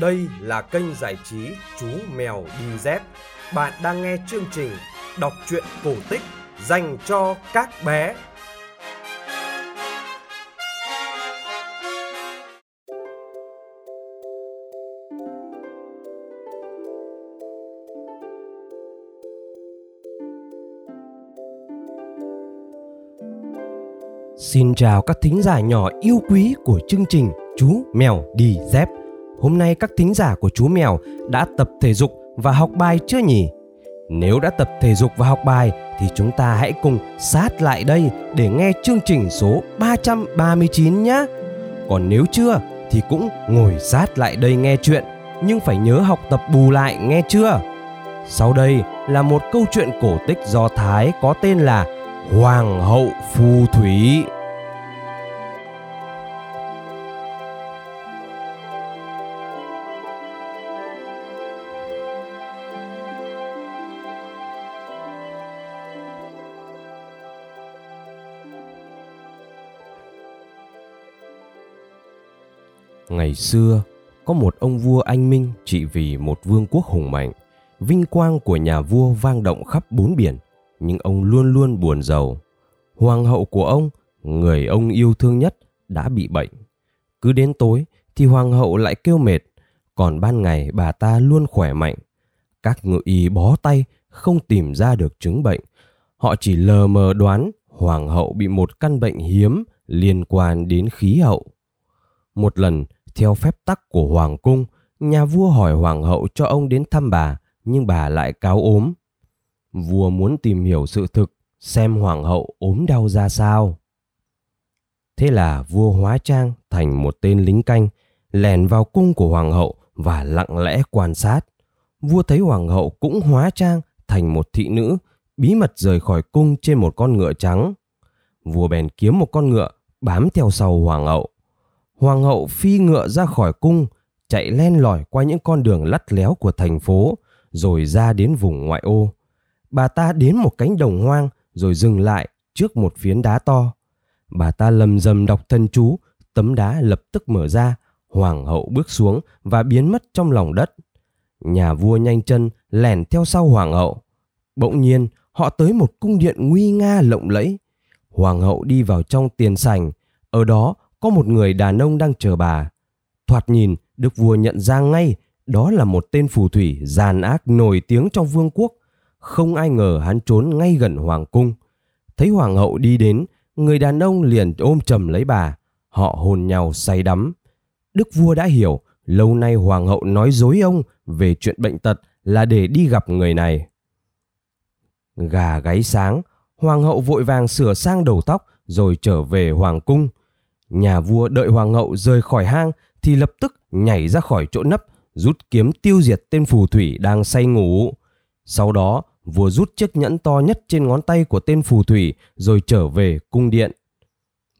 Đây là kênh giải trí Chú Mèo Đi Dép. Bạn đang nghe chương trình đọc truyện cổ tích dành cho các bé. Xin chào các thính giả nhỏ yêu quý của chương trình Chú Mèo Đi Dép. Hôm nay các thính giả của chú mèo đã tập thể dục và học bài chưa nhỉ? Nếu đã tập thể dục và học bài, thì chúng ta hãy cùng sát lại đây để nghe chương trình số 339 nhé. Còn nếu chưa, thì cũng ngồi sát lại đây nghe chuyện, nhưng phải nhớ học tập bù lại nghe chưa? Sau đây là một câu chuyện cổ tích do Thái có tên là Hoàng hậu phù thủy. Ngày xưa, có một ông vua anh minh trị vì một vương quốc hùng mạnh. Vinh quang của nhà vua vang động khắp bốn biển, nhưng ông luôn luôn buồn giàu. Hoàng hậu của ông, người ông yêu thương nhất, đã bị bệnh. Cứ đến tối thì hoàng hậu lại kêu mệt, còn ban ngày bà ta luôn khỏe mạnh. Các ngự y bó tay không tìm ra được chứng bệnh. Họ chỉ lờ mờ đoán hoàng hậu bị một căn bệnh hiếm liên quan đến khí hậu. Một lần, theo phép tắc của hoàng cung, nhà vua hỏi hoàng hậu cho ông đến thăm bà, nhưng bà lại cáo ốm. Vua muốn tìm hiểu sự thực, xem hoàng hậu ốm đau ra sao. Thế là vua hóa trang thành một tên lính canh, lèn vào cung của hoàng hậu và lặng lẽ quan sát. Vua thấy hoàng hậu cũng hóa trang thành một thị nữ, bí mật rời khỏi cung trên một con ngựa trắng. Vua bèn kiếm một con ngựa bám theo sau hoàng hậu hoàng hậu phi ngựa ra khỏi cung, chạy len lỏi qua những con đường lắt léo của thành phố, rồi ra đến vùng ngoại ô. Bà ta đến một cánh đồng hoang, rồi dừng lại trước một phiến đá to. Bà ta lầm rầm đọc thân chú, tấm đá lập tức mở ra, hoàng hậu bước xuống và biến mất trong lòng đất. Nhà vua nhanh chân lẻn theo sau hoàng hậu. Bỗng nhiên, họ tới một cung điện nguy nga lộng lẫy. Hoàng hậu đi vào trong tiền sảnh ở đó có một người đàn ông đang chờ bà. Thoạt nhìn, đức vua nhận ra ngay đó là một tên phù thủy gian ác nổi tiếng trong vương quốc. Không ai ngờ hắn trốn ngay gần hoàng cung. Thấy hoàng hậu đi đến, người đàn ông liền ôm chầm lấy bà. Họ hôn nhau say đắm. Đức vua đã hiểu, lâu nay hoàng hậu nói dối ông về chuyện bệnh tật là để đi gặp người này. Gà gáy sáng, hoàng hậu vội vàng sửa sang đầu tóc rồi trở về hoàng cung – Nhà vua đợi hoàng hậu rời khỏi hang thì lập tức nhảy ra khỏi chỗ nấp, rút kiếm tiêu diệt tên phù thủy đang say ngủ. Sau đó, vua rút chiếc nhẫn to nhất trên ngón tay của tên phù thủy rồi trở về cung điện.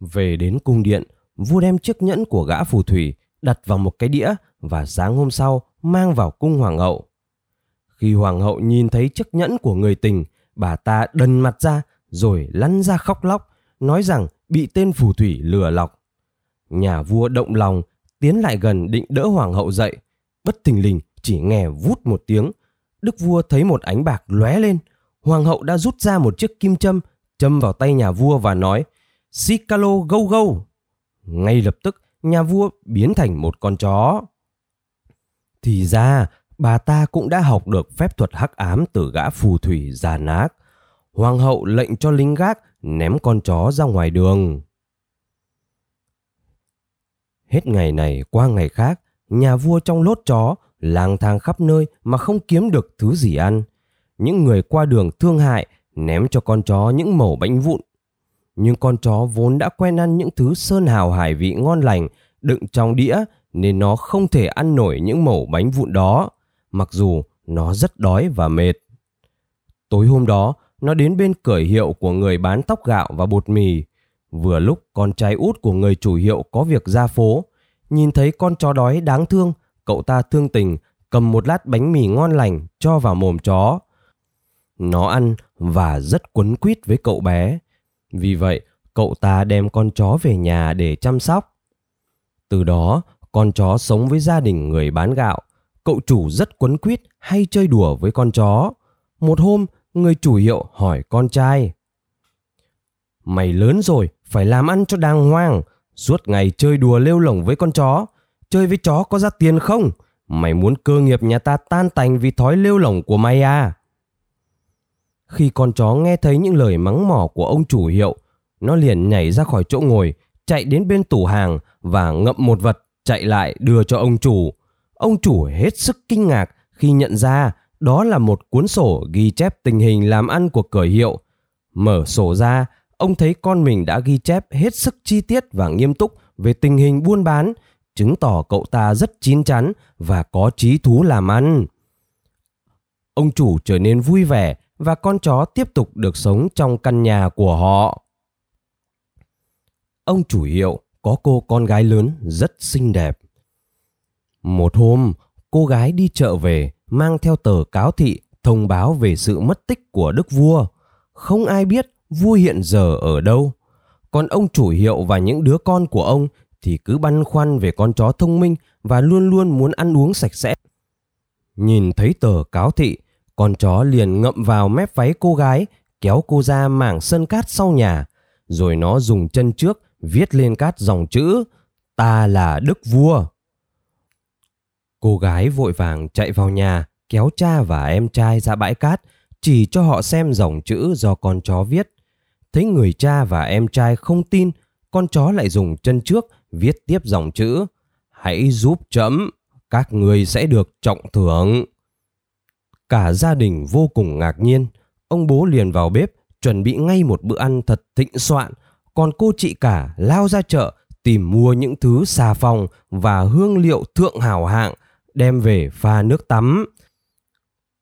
Về đến cung điện, vua đem chiếc nhẫn của gã phù thủy đặt vào một cái đĩa và sáng hôm sau mang vào cung hoàng hậu. Khi hoàng hậu nhìn thấy chiếc nhẫn của người tình, bà ta đần mặt ra rồi lăn ra khóc lóc, nói rằng bị tên phù thủy lừa lọc. Nhà vua động lòng, tiến lại gần định đỡ hoàng hậu dậy. Bất thình lình chỉ nghe vút một tiếng. Đức vua thấy một ánh bạc lóe lên. Hoàng hậu đã rút ra một chiếc kim châm, châm vào tay nhà vua và nói Sicalo gâu gâu". Ngay lập tức, nhà vua biến thành một con chó. Thì ra, bà ta cũng đã học được phép thuật hắc ám từ gã phù thủy già nát. Hoàng hậu lệnh cho lính gác ném con chó ra ngoài đường. Hết ngày này qua ngày khác, nhà vua trong lốt chó lang thang khắp nơi mà không kiếm được thứ gì ăn. Những người qua đường thương hại ném cho con chó những mẩu bánh vụn. Nhưng con chó vốn đã quen ăn những thứ sơn hào hải vị ngon lành đựng trong đĩa nên nó không thể ăn nổi những mẩu bánh vụn đó, mặc dù nó rất đói và mệt. Tối hôm đó, nó đến bên cửa hiệu của người bán tóc gạo và bột mì. Vừa lúc con trai út của người chủ hiệu có việc ra phố, nhìn thấy con chó đói đáng thương, cậu ta thương tình cầm một lát bánh mì ngon lành cho vào mồm chó. Nó ăn và rất quấn quýt với cậu bé. Vì vậy, cậu ta đem con chó về nhà để chăm sóc. Từ đó, con chó sống với gia đình người bán gạo. Cậu chủ rất quấn quýt hay chơi đùa với con chó. Một hôm, người chủ hiệu hỏi con trai. Mày lớn rồi, phải làm ăn cho đàng hoàng. Suốt ngày chơi đùa lêu lỏng với con chó. Chơi với chó có ra tiền không? Mày muốn cơ nghiệp nhà ta tan tành vì thói lêu lỏng của mày à? Khi con chó nghe thấy những lời mắng mỏ của ông chủ hiệu, nó liền nhảy ra khỏi chỗ ngồi, chạy đến bên tủ hàng và ngậm một vật chạy lại đưa cho ông chủ. Ông chủ hết sức kinh ngạc khi nhận ra đó là một cuốn sổ ghi chép tình hình làm ăn của cửa hiệu. Mở sổ ra, ông thấy con mình đã ghi chép hết sức chi tiết và nghiêm túc về tình hình buôn bán, chứng tỏ cậu ta rất chín chắn và có trí thú làm ăn. Ông chủ trở nên vui vẻ và con chó tiếp tục được sống trong căn nhà của họ. Ông chủ hiệu có cô con gái lớn rất xinh đẹp. Một hôm, cô gái đi chợ về mang theo tờ cáo thị thông báo về sự mất tích của đức vua. Không ai biết vua hiện giờ ở đâu. Còn ông chủ hiệu và những đứa con của ông thì cứ băn khoăn về con chó thông minh và luôn luôn muốn ăn uống sạch sẽ. Nhìn thấy tờ cáo thị, con chó liền ngậm vào mép váy cô gái, kéo cô ra mảng sân cát sau nhà, rồi nó dùng chân trước viết lên cát dòng chữ Ta là Đức Vua. Cô gái vội vàng chạy vào nhà, kéo cha và em trai ra bãi cát, chỉ cho họ xem dòng chữ do con chó viết. Thấy người cha và em trai không tin, con chó lại dùng chân trước viết tiếp dòng chữ Hãy giúp chấm, các người sẽ được trọng thưởng. Cả gia đình vô cùng ngạc nhiên, ông bố liền vào bếp chuẩn bị ngay một bữa ăn thật thịnh soạn, còn cô chị cả lao ra chợ tìm mua những thứ xà phòng và hương liệu thượng hảo hạng đem về pha nước tắm.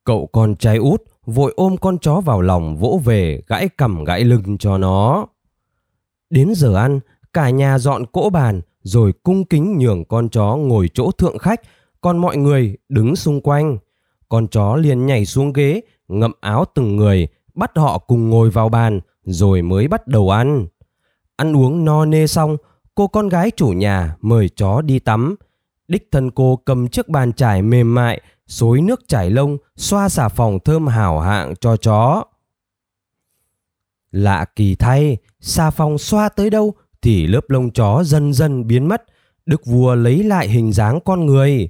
Cậu con trai út vội ôm con chó vào lòng vỗ về gãi cằm gãi lưng cho nó. Đến giờ ăn, cả nhà dọn cỗ bàn rồi cung kính nhường con chó ngồi chỗ thượng khách, còn mọi người đứng xung quanh. Con chó liền nhảy xuống ghế, ngậm áo từng người, bắt họ cùng ngồi vào bàn, rồi mới bắt đầu ăn. Ăn uống no nê xong, cô con gái chủ nhà mời chó đi tắm. Đích thân cô cầm chiếc bàn trải mềm mại, xối nước chảy lông, xoa xà phòng thơm hảo hạng cho chó. Lạ kỳ thay, xà phòng xoa tới đâu thì lớp lông chó dần dần biến mất, đức vua lấy lại hình dáng con người.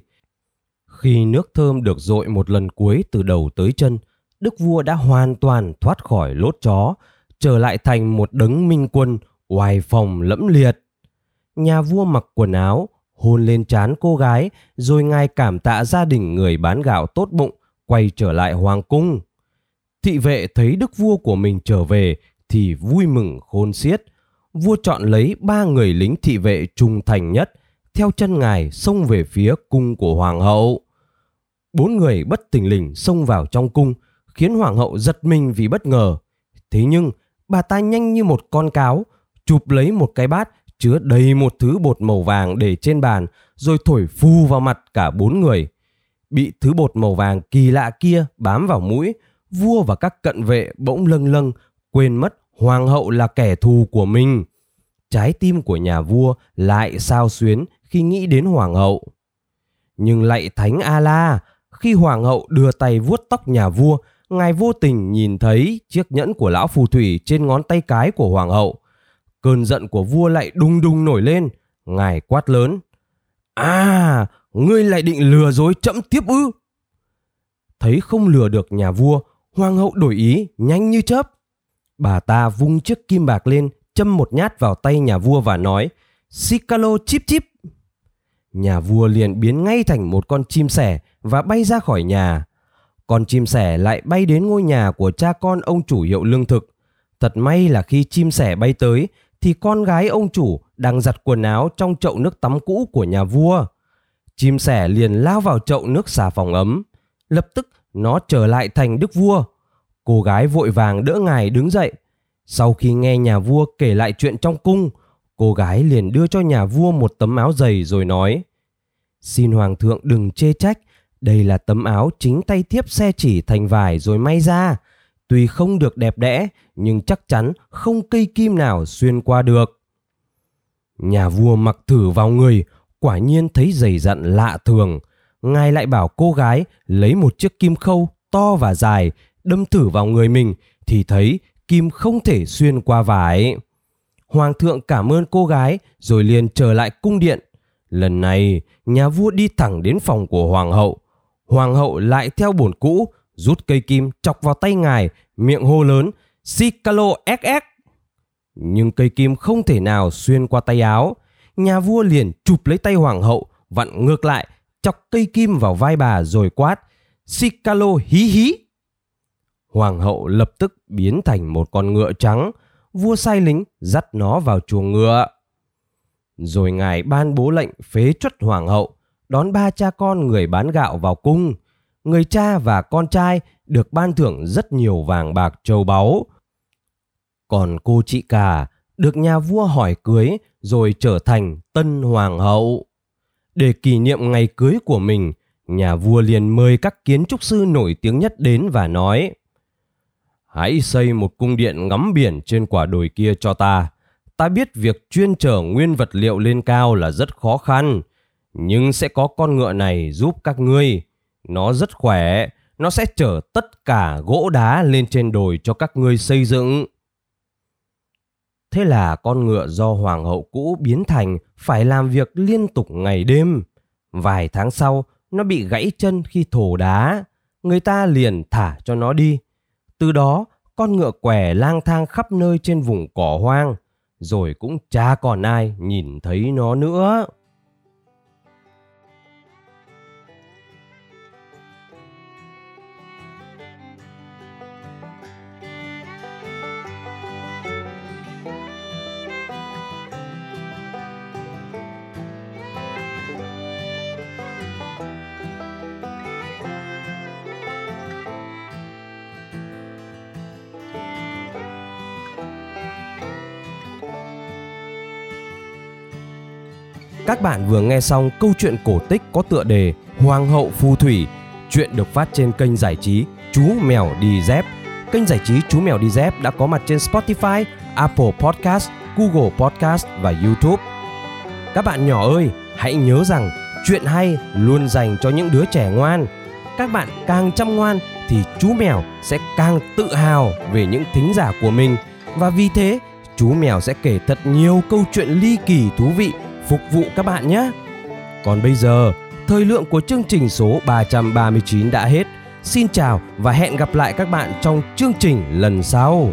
Khi nước thơm được dội một lần cuối từ đầu tới chân, đức vua đã hoàn toàn thoát khỏi lốt chó, trở lại thành một đấng minh quân oai phòng lẫm liệt. Nhà vua mặc quần áo, hôn lên trán cô gái, rồi ngài cảm tạ gia đình người bán gạo tốt bụng, quay trở lại hoàng cung. Thị vệ thấy đức vua của mình trở về thì vui mừng khôn xiết. Vua chọn lấy ba người lính thị vệ trung thành nhất, theo chân ngài xông về phía cung của hoàng hậu. Bốn người bất tình lình xông vào trong cung, khiến hoàng hậu giật mình vì bất ngờ. Thế nhưng, bà ta nhanh như một con cáo, chụp lấy một cái bát chứa đầy một thứ bột màu vàng để trên bàn, rồi thổi phu vào mặt cả bốn người. Bị thứ bột màu vàng kỳ lạ kia bám vào mũi, vua và các cận vệ bỗng lâng lâng, quên mất hoàng hậu là kẻ thù của mình. Trái tim của nhà vua lại sao xuyến khi nghĩ đến hoàng hậu. Nhưng lạy thánh A-la, khi hoàng hậu đưa tay vuốt tóc nhà vua, ngài vô tình nhìn thấy chiếc nhẫn của lão phù thủy trên ngón tay cái của hoàng hậu. Cơn giận của vua lại đùng đùng nổi lên, ngài quát lớn. À, ngươi lại định lừa dối chậm tiếp ư? Thấy không lừa được nhà vua, hoàng hậu đổi ý nhanh như chớp. Bà ta vung chiếc kim bạc lên, châm một nhát vào tay nhà vua và nói, Sicalo chip chip. Nhà vua liền biến ngay thành một con chim sẻ và bay ra khỏi nhà. Con chim sẻ lại bay đến ngôi nhà của cha con ông chủ hiệu lương thực. Thật may là khi chim sẻ bay tới thì con gái ông chủ đang giặt quần áo trong chậu nước tắm cũ của nhà vua. Chim sẻ liền lao vào chậu nước xà phòng ấm. Lập tức nó trở lại thành đức vua. Cô gái vội vàng đỡ ngài đứng dậy. Sau khi nghe nhà vua kể lại chuyện trong cung, cô gái liền đưa cho nhà vua một tấm áo dày rồi nói Xin hoàng thượng đừng chê trách, đây là tấm áo chính tay thiếp xe chỉ thành vải rồi may ra. Tuy không được đẹp đẽ, nhưng chắc chắn không cây kim nào xuyên qua được. Nhà vua mặc thử vào người, quả nhiên thấy dày dặn lạ thường. Ngài lại bảo cô gái lấy một chiếc kim khâu to và dài đâm thử vào người mình thì thấy kim không thể xuyên qua vải. Hoàng thượng cảm ơn cô gái rồi liền trở lại cung điện. Lần này, nhà vua đi thẳng đến phòng của hoàng hậu. Hoàng hậu lại theo bổn cũ, rút cây kim chọc vào tay ngài, miệng hô lớn, Sicalo SS. Nhưng cây kim không thể nào xuyên qua tay áo. Nhà vua liền chụp lấy tay hoàng hậu, vặn ngược lại, chọc cây kim vào vai bà rồi quát, Sicalo hí hí. Hoàng hậu lập tức biến thành một con ngựa trắng, vua sai lính dắt nó vào chuồng ngựa. Rồi ngài ban bố lệnh phế truất hoàng hậu, đón ba cha con người bán gạo vào cung. Người cha và con trai được ban thưởng rất nhiều vàng bạc châu báu. Còn cô chị cả được nhà vua hỏi cưới rồi trở thành tân hoàng hậu. Để kỷ niệm ngày cưới của mình, nhà vua liền mời các kiến trúc sư nổi tiếng nhất đến và nói Hãy xây một cung điện ngắm biển trên quả đồi kia cho ta. Ta biết việc chuyên trở nguyên vật liệu lên cao là rất khó khăn, nhưng sẽ có con ngựa này giúp các ngươi. Nó rất khỏe, nó sẽ chở tất cả gỗ đá lên trên đồi cho các ngươi xây dựng. Thế là con ngựa do hoàng hậu cũ biến thành phải làm việc liên tục ngày đêm. Vài tháng sau, nó bị gãy chân khi thổ đá. Người ta liền thả cho nó đi. Từ đó, con ngựa què lang thang khắp nơi trên vùng cỏ hoang, rồi cũng chả còn ai nhìn thấy nó nữa. Các bạn vừa nghe xong câu chuyện cổ tích có tựa đề Hoàng hậu phù thủy. Chuyện được phát trên kênh giải trí Chú mèo đi dép. Kênh giải trí Chú mèo đi dép đã có mặt trên Spotify, Apple Podcast, Google Podcast và YouTube. Các bạn nhỏ ơi, hãy nhớ rằng chuyện hay luôn dành cho những đứa trẻ ngoan. Các bạn càng chăm ngoan thì chú mèo sẽ càng tự hào về những thính giả của mình và vì thế chú mèo sẽ kể thật nhiều câu chuyện ly kỳ thú vị phục vụ các bạn nhé. Còn bây giờ, thời lượng của chương trình số 339 đã hết. Xin chào và hẹn gặp lại các bạn trong chương trình lần sau.